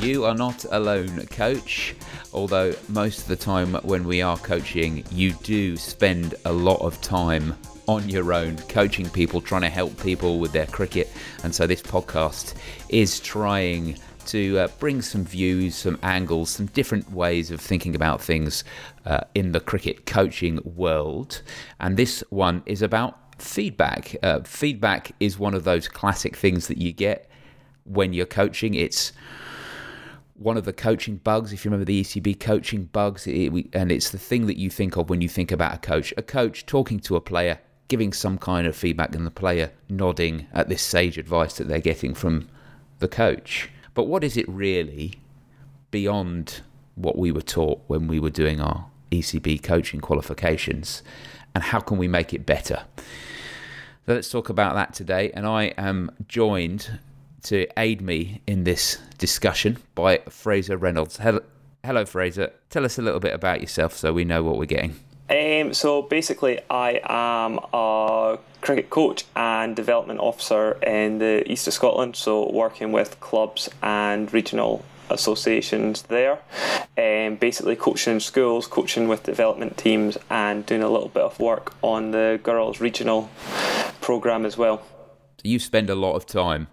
You are not alone, coach. Although most of the time when we are coaching, you do spend a lot of time on your own, coaching people, trying to help people with their cricket. And so this podcast is trying to uh, bring some views, some angles, some different ways of thinking about things uh, in the cricket coaching world. And this one is about feedback. Uh, feedback is one of those classic things that you get when you're coaching. It's one of the coaching bugs, if you remember the ECB coaching bugs, it, we, and it's the thing that you think of when you think about a coach. A coach talking to a player, giving some kind of feedback, and the player nodding at this sage advice that they're getting from the coach. But what is it really beyond what we were taught when we were doing our ECB coaching qualifications? And how can we make it better? So let's talk about that today. And I am joined to aid me in this discussion by Fraser Reynolds. Hello, hello, Fraser. Tell us a little bit about yourself so we know what we're getting. Um, so basically, I am a cricket coach and development officer in the east of Scotland. So working with clubs and regional associations there. Um, basically, coaching in schools, coaching with development teams, and doing a little bit of work on the girls' regional program as well. You spend a lot of time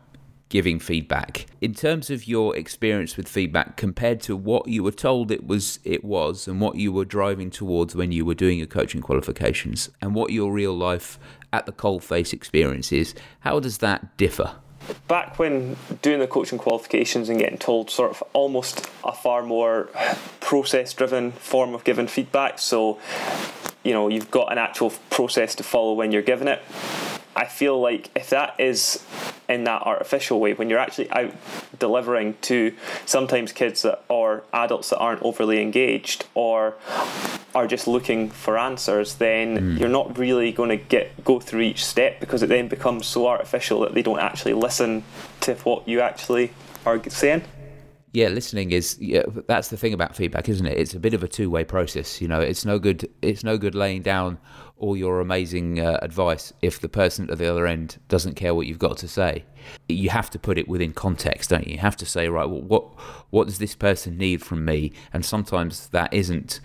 giving feedback. In terms of your experience with feedback compared to what you were told it was it was and what you were driving towards when you were doing your coaching qualifications and what your real life at the coalface experience is, how does that differ? Back when doing the coaching qualifications and getting told sort of almost a far more process driven form of giving feedback. So, you know, you've got an actual process to follow when you're giving it I feel like if that is in that artificial way, when you're actually out delivering to sometimes kids that or adults that aren't overly engaged or are just looking for answers, then mm. you're not really going to get go through each step because it then becomes so artificial that they don't actually listen to what you actually are saying yeah, listening is yeah, that's the thing about feedback, isn't it? It's a bit of a two-way process. You know, it's no good. It's no good laying down all your amazing uh, advice if the person at the other end doesn't care what you've got to say. You have to put it within context, don't you? You have to say, right, well, what what does this person need from me? And sometimes that isn't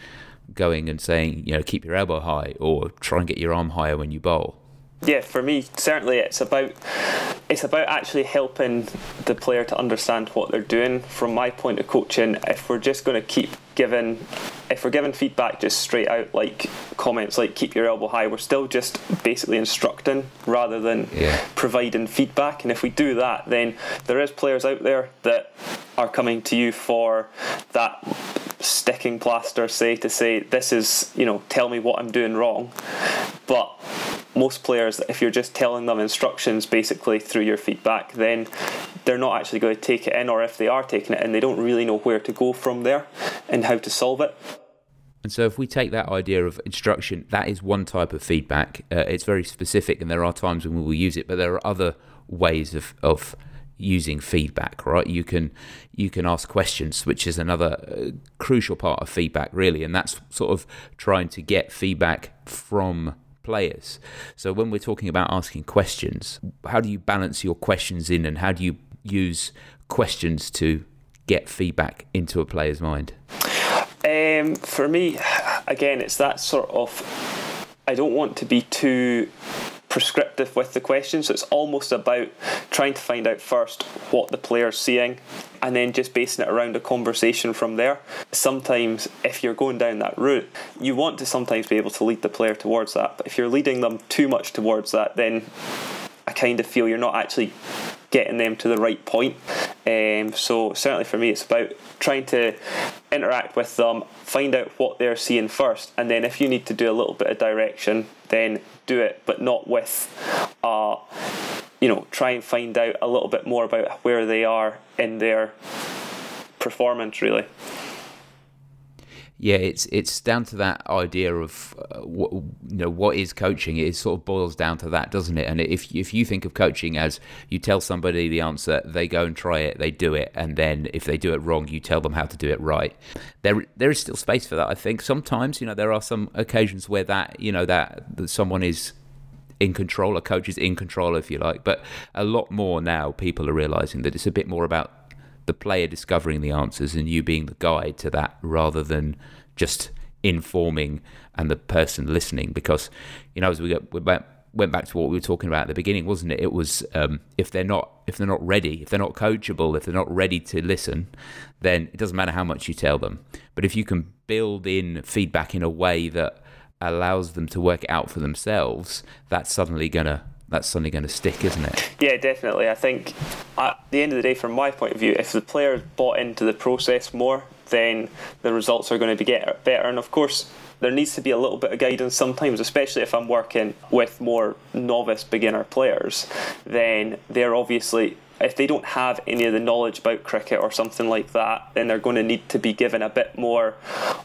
going and saying, you know, keep your elbow high or try and get your arm higher when you bowl yeah, for me, certainly it's about it's about actually helping the player to understand what they're doing. From my point of coaching, if we're just going to keep giving, if we're giving feedback just straight out like comments like "keep your elbow high," we're still just basically instructing rather than yeah. providing feedback. And if we do that, then there is players out there that are coming to you for that sticking plaster, say to say this is you know tell me what I'm doing wrong, but most players, if you're just telling them instructions basically through your feedback, then they're not actually going to take it in, or if they are taking it in, they don't really know where to go from there and how to solve it. And so, if we take that idea of instruction, that is one type of feedback. Uh, it's very specific, and there are times when we will use it, but there are other ways of, of using feedback. Right? You can you can ask questions, which is another uh, crucial part of feedback, really, and that's sort of trying to get feedback from players. So when we're talking about asking questions, how do you balance your questions in and how do you use questions to get feedback into a player's mind? Um, for me, again, it's that sort of. I don't want to be too prescriptive with the questions. So it's almost about trying to find out first what the player's seeing and then just basing it around a conversation from there. Sometimes, if you're going down that route, you want to sometimes be able to lead the player towards that. But if you're leading them too much towards that, then I kind of feel you're not actually getting them to the right point. Um, so certainly for me, it's about trying to interact with them, find out what they're seeing first, and then if you need to do a little bit of direction, then do it, but not with, uh, you know, try and find out a little bit more about where they are in their performance, really yeah, it's it's down to that idea of uh, what you know what is coaching. It sort of boils down to that, doesn't it? And if if you think of coaching as you tell somebody the answer, they go and try it, they do it, and then if they do it wrong, you tell them how to do it right. There there is still space for that. I think sometimes you know there are some occasions where that you know that, that someone is in control, a coach is in control, if you like. But a lot more now, people are realizing that it's a bit more about the player discovering the answers and you being the guide to that rather than just informing and the person listening. Because you know as we, we went back to what we were talking about at the beginning wasn't it? It was um, if they're not if they're not ready if they're not coachable if they're not ready to listen then it doesn't matter how much you tell them. But if you can build in feedback in a way that allows them to work it out for themselves that's suddenly going to that's suddenly going to stick, isn't it? Yeah, definitely. I think at the end of the day, from my point of view, if the player bought into the process more, then the results are going to be get better. And of course, there needs to be a little bit of guidance sometimes, especially if I'm working with more novice beginner players. Then they're obviously if they don't have any of the knowledge about cricket or something like that, then they're going to need to be given a bit more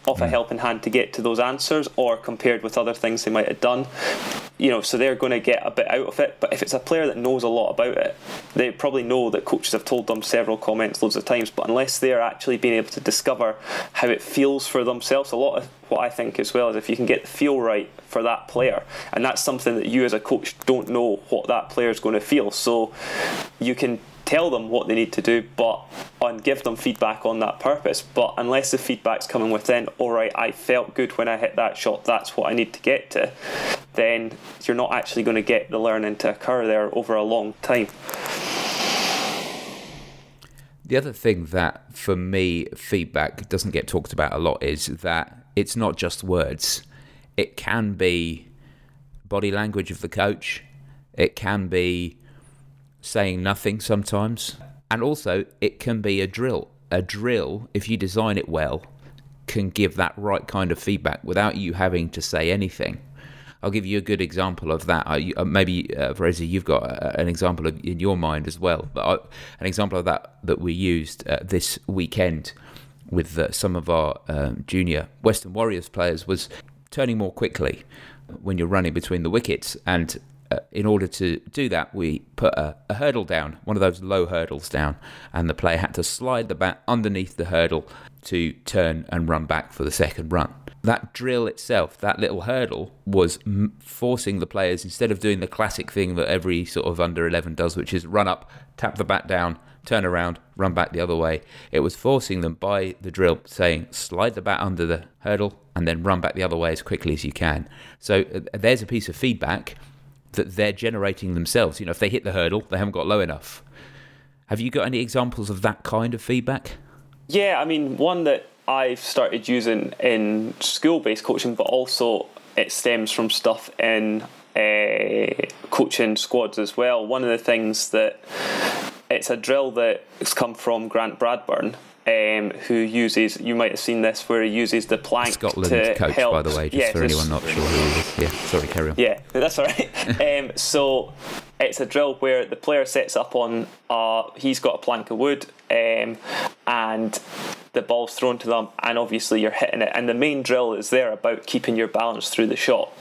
of a hmm. helping hand to get to those answers, or compared with other things they might have done. You know, so they're going to get a bit out of it. But if it's a player that knows a lot about it, they probably know that coaches have told them several comments loads of times. But unless they're actually being able to discover how it feels for themselves, a lot of what I think as well is if you can get the feel right for that player, and that's something that you as a coach don't know what that player is going to feel. So you can tell them what they need to do, but and give them feedback on that purpose. But unless the feedback's coming within, all right, I felt good when I hit that shot. That's what I need to get to. Then you're not actually going to get the learning to occur there over a long time. The other thing that, for me, feedback doesn't get talked about a lot is that it's not just words. It can be body language of the coach. It can be saying nothing sometimes. And also, it can be a drill. A drill, if you design it well, can give that right kind of feedback without you having to say anything. I'll give you a good example of that. Uh, maybe, uh, Fraser, you've got uh, an example of, in your mind as well. But I, an example of that that we used uh, this weekend with uh, some of our um, junior Western Warriors players was turning more quickly when you're running between the wickets. And uh, in order to do that, we put a, a, hurdle down, one of those low hurdles down, and the player had to slide the bat underneath the hurdle to turn and run back for the second run. That drill itself, that little hurdle, was m- forcing the players, instead of doing the classic thing that every sort of under 11 does, which is run up, tap the bat down, turn around, run back the other way. It was forcing them by the drill saying, slide the bat under the hurdle and then run back the other way as quickly as you can. So uh, there's a piece of feedback that they're generating themselves. You know, if they hit the hurdle, they haven't got low enough. Have you got any examples of that kind of feedback? Yeah, I mean, one that I've started using in school based coaching, but also it stems from stuff in uh, coaching squads as well. One of the things that it's a drill that's come from Grant Bradburn, um, who uses you might have seen this where he uses the plank Scotland to coach help. by the way just for anyone not sure who yeah sorry carry on yeah that's all right um, so it's a drill where the player sets up on uh, he's got a plank of wood um, and the ball's thrown to them, and obviously you're hitting it. And the main drill is there about keeping your balance through the shot.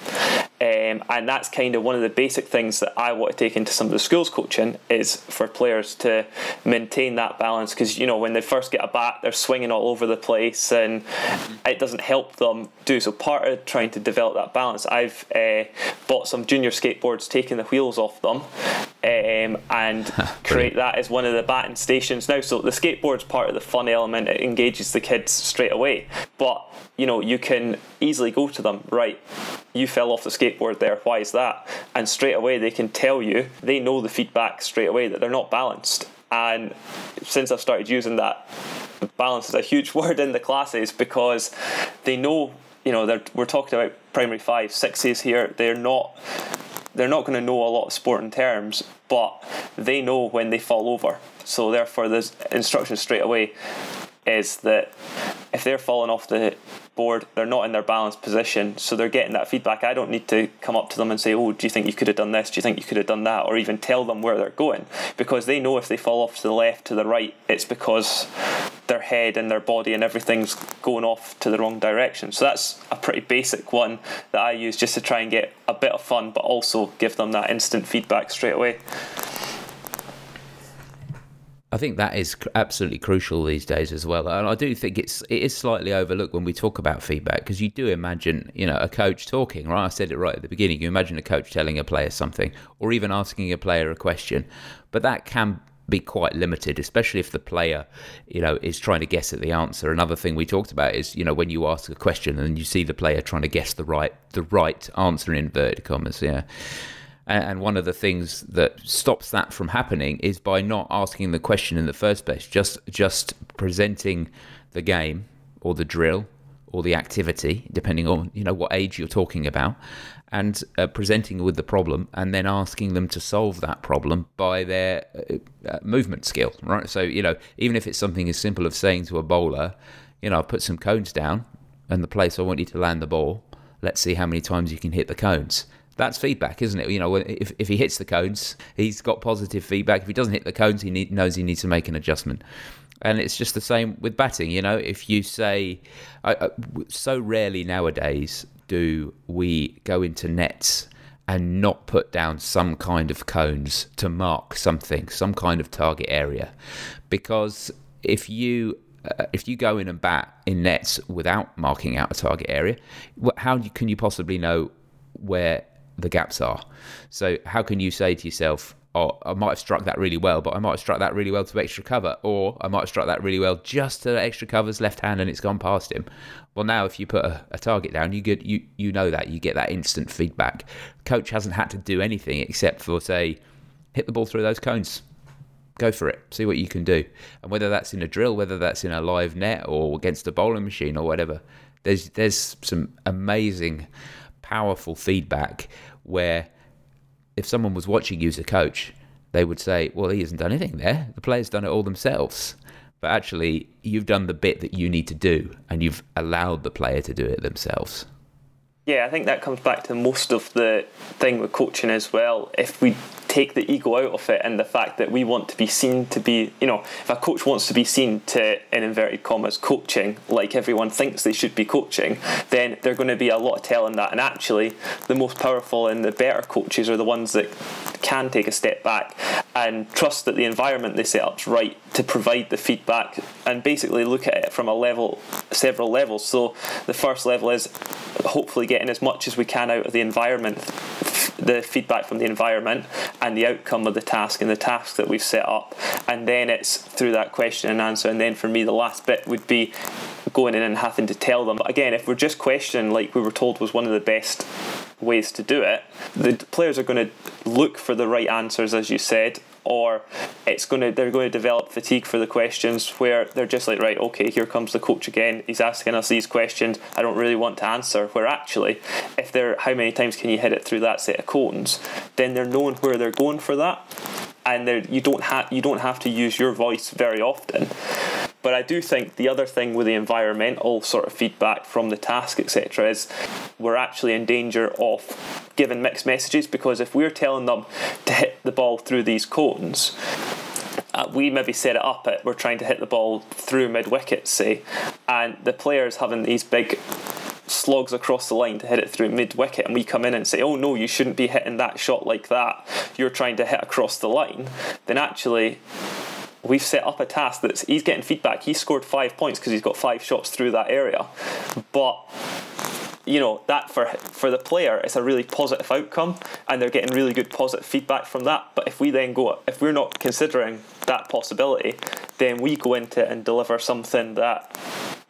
Um, and that's kind of one of the basic things that I want to take into some of the schools coaching is for players to maintain that balance. Because you know when they first get a bat they're swinging all over the place and it doesn't help them do so. Part of trying to develop that balance I've uh, bought some junior skateboards taking the wheels off them um, and create that as one of the batting stations. Now so the skateboard's part of the fun element it engages the kids straight away. But you know you can easily go to them right you fell off the skateboard there, why is that? And straight away they can tell you, they know the feedback straight away that they're not balanced. And since I've started using that, balance is a huge word in the classes because they know, you know, we're talking about primary five, sixes here, they're not they're not going to know a lot of sporting terms, but they know when they fall over. So therefore, the instruction straight away is that if they're falling off the board, they're not in their balanced position, so they're getting that feedback. I don't need to come up to them and say, "Oh, do you think you could have done this? Do you think you could have done that?" or even tell them where they're going, because they know if they fall off to the left, to the right, it's because their head and their body and everything's going off to the wrong direction. So that's a pretty basic one that I use just to try and get a bit of fun, but also give them that instant feedback straight away. I think that is absolutely crucial these days as well, and I do think it's it is slightly overlooked when we talk about feedback because you do imagine you know a coach talking right. I said it right at the beginning. You imagine a coach telling a player something, or even asking a player a question, but that can be quite limited, especially if the player, you know, is trying to guess at the answer. Another thing we talked about is, you know, when you ask a question and you see the player trying to guess the right the right answer in inverted commas, yeah. And one of the things that stops that from happening is by not asking the question in the first place, just just presenting the game or the drill or the activity, depending on you know what age you're talking about, and uh, presenting with the problem, and then asking them to solve that problem by their uh, uh, movement skill. Right. So you know, even if it's something as simple as saying to a bowler, you know, I've put some cones down, and the place I want you to land the ball. Let's see how many times you can hit the cones that's feedback, isn't it? You know, if, if he hits the cones, he's got positive feedback. If he doesn't hit the cones, he need, knows he needs to make an adjustment. And it's just the same with batting. You know, if you say, so rarely nowadays do we go into nets and not put down some kind of cones to mark something, some kind of target area, because if you uh, if you go in and bat in nets without marking out a target area, how can you possibly know where the gaps are. So how can you say to yourself, oh, I might have struck that really well, but I might have struck that really well to extra cover, or I might have struck that really well just to extra covers left hand and it's gone past him. Well, now if you put a, a target down, you get you you know that you get that instant feedback. Coach hasn't had to do anything except for say, hit the ball through those cones. Go for it. See what you can do, and whether that's in a drill, whether that's in a live net or against a bowling machine or whatever. There's there's some amazing powerful feedback where if someone was watching you as a coach, they would say, Well, he hasn't done anything there. The player's done it all themselves. But actually, you've done the bit that you need to do and you've allowed the player to do it themselves. Yeah, I think that comes back to most of the thing with coaching as well. If we take the ego out of it and the fact that we want to be seen to be, you know, if a coach wants to be seen to, in inverted commas, coaching like everyone thinks they should be coaching, then they're going to be a lot of telling that. And actually, the most powerful and the better coaches are the ones that can take a step back and trust that the environment they set up's right to provide the feedback and basically look at it from a level, several levels. So the first level is hopefully getting as much as we can out of the environment the feedback from the environment and the outcome of the task and the task that we've set up. And then it's through that question and answer. And then for me, the last bit would be going in and having to tell them. But again, if we're just questioning, like we were told was one of the best ways to do it, the players are going to look for the right answers, as you said, or it's going to they're going to develop fatigue for the questions where they're just like right okay here comes the coach again. He's asking us these questions. I don't really want to answer. Where actually if they're how many times can you hit it through that set of cones? Then they're knowing where they're going for that and you don't have you don't have to use your voice very often. But I do think the other thing with the environmental sort of feedback from the task, etc., is we're actually in danger of giving mixed messages because if we're telling them to hit the ball through these cones, uh, we maybe set it up at we're trying to hit the ball through mid wicket, say, and the players having these big slogs across the line to hit it through mid wicket, and we come in and say, "Oh no, you shouldn't be hitting that shot like that. You're trying to hit across the line." Then actually, we've set up a task that's he's getting feedback. He scored five points because he's got five shots through that area, but you know that for for the player it's a really positive outcome and they're getting really good positive feedback from that. But if we then go if we're not considering that possibility then we go into it and deliver something that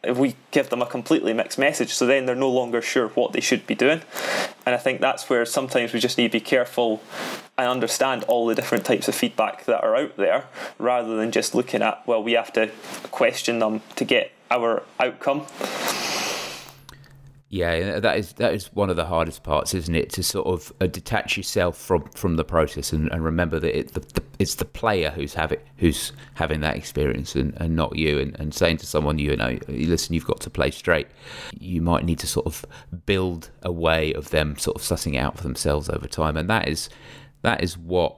if we give them a completely mixed message. So then they're no longer sure what they should be doing. And i think that's where sometimes we just need to be careful and understand all the different types of feedback that are out there rather than just looking at well we have to question them to get our outcome yeah, that is that is one of the hardest parts, isn't it? To sort of uh, detach yourself from, from the process and, and remember that it, the, the, it's the player who's having who's having that experience and, and not you. And, and saying to someone, you know, listen, you've got to play straight. You might need to sort of build a way of them sort of sussing it out for themselves over time, and that is that is what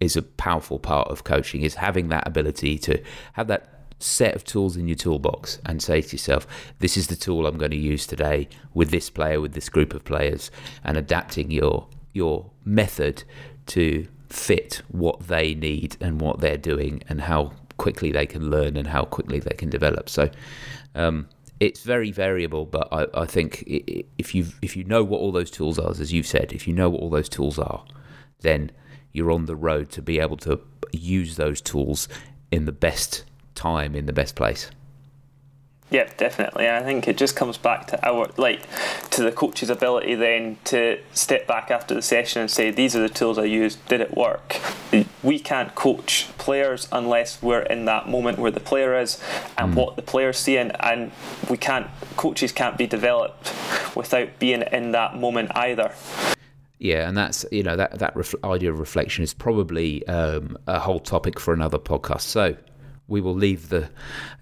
is a powerful part of coaching is having that ability to have that set of tools in your toolbox and say to yourself, this is the tool I'm going to use today with this player, with this group of players, and adapting your your method to fit what they need and what they're doing and how quickly they can learn and how quickly they can develop. So um, it's very variable, but I, I think if you if you know what all those tools are, as you've said, if you know what all those tools are, then you're on the road to be able to use those tools in the best time, in the best place. Yeah, definitely. I think it just comes back to our like to the coach's ability then to step back after the session and say these are the tools I used. Did it work? We can't coach players unless we're in that moment where the player is and mm. what the player's seeing, and we can't. Coaches can't be developed without being in that moment either. Yeah, and that's you know that that ref- idea of reflection is probably um, a whole topic for another podcast. So we will leave the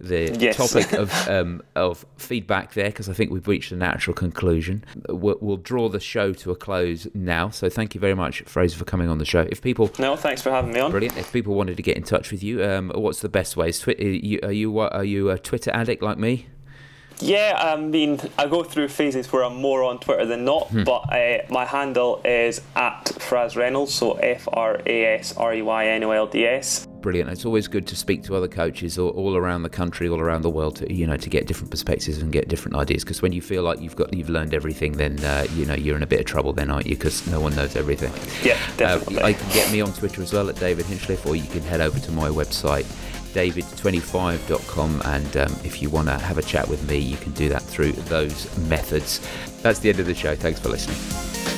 the yes. topic of um, of feedback there because I think we've reached a natural conclusion. We'll, we'll, draw the show to a close now. So thank you very much, Fraser, for coming on the show. If people no, thanks for having me on. Brilliant. If people wanted to get in touch with you, um, what's the best ways? Twi- are you are you, are you a Twitter addict like me? Yeah, I mean, I go through phases where I'm more on Twitter than not, hmm. but uh, my handle is at Fraz Reynolds, so F R A S R E Y N O L D S. Brilliant. It's always good to speak to other coaches all, all, around the country, all around the world, to you know, to get different perspectives and get different ideas. Because when you feel like you've got you've learned everything, then uh, you know you're in a bit of trouble, then aren't you? Because no one knows everything. Yeah, definitely. Uh, you can get me on Twitter as well at David Hinchliffe, or you can head over to my website david25.com. And um, if you want to have a chat with me, you can do that through those methods. That's the end of the show. Thanks for listening.